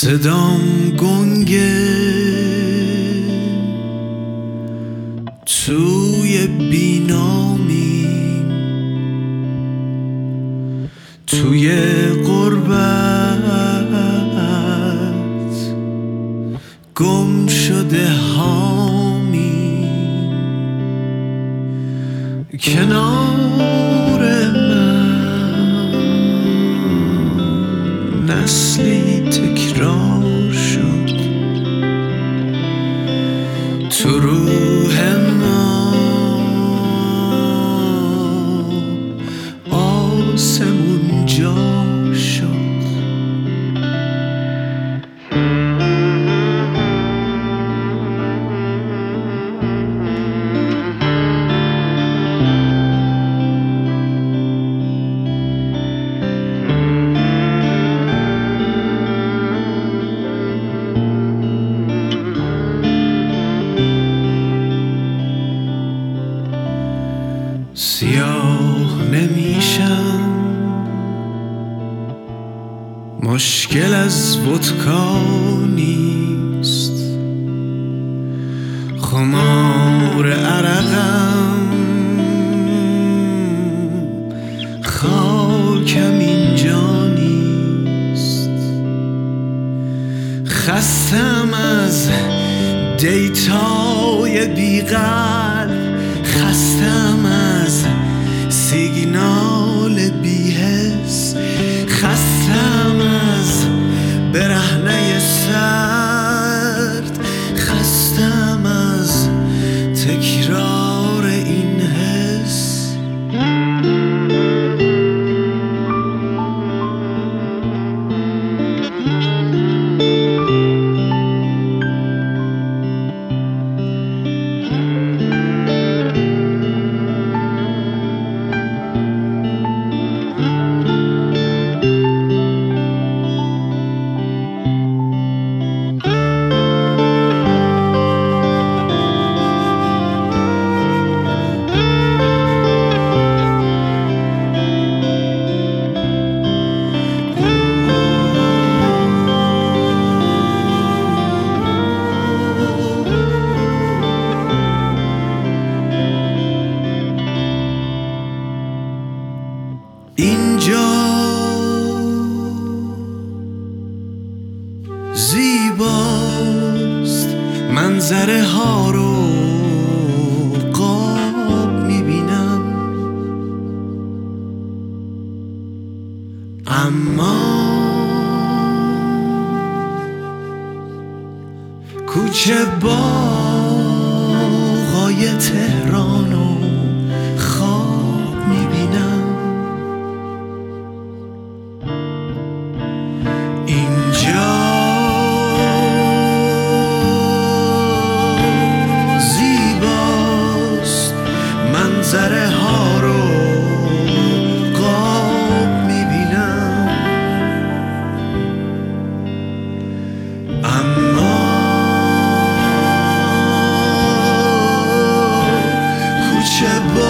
صدام گنگه. توی بینامی توی قربت گم شده هامی کنار نسلی تکرار شد. تو روح سیاه نمیشم. مشکل از ودکا نیست. خمار عرقم خاکم اینجا نیست. خستم از دیتای بیقلب. خستم اینجا. زیباست منظره ها رو قاب می‌بینم. اما کوچه باغای تهران و potrzeba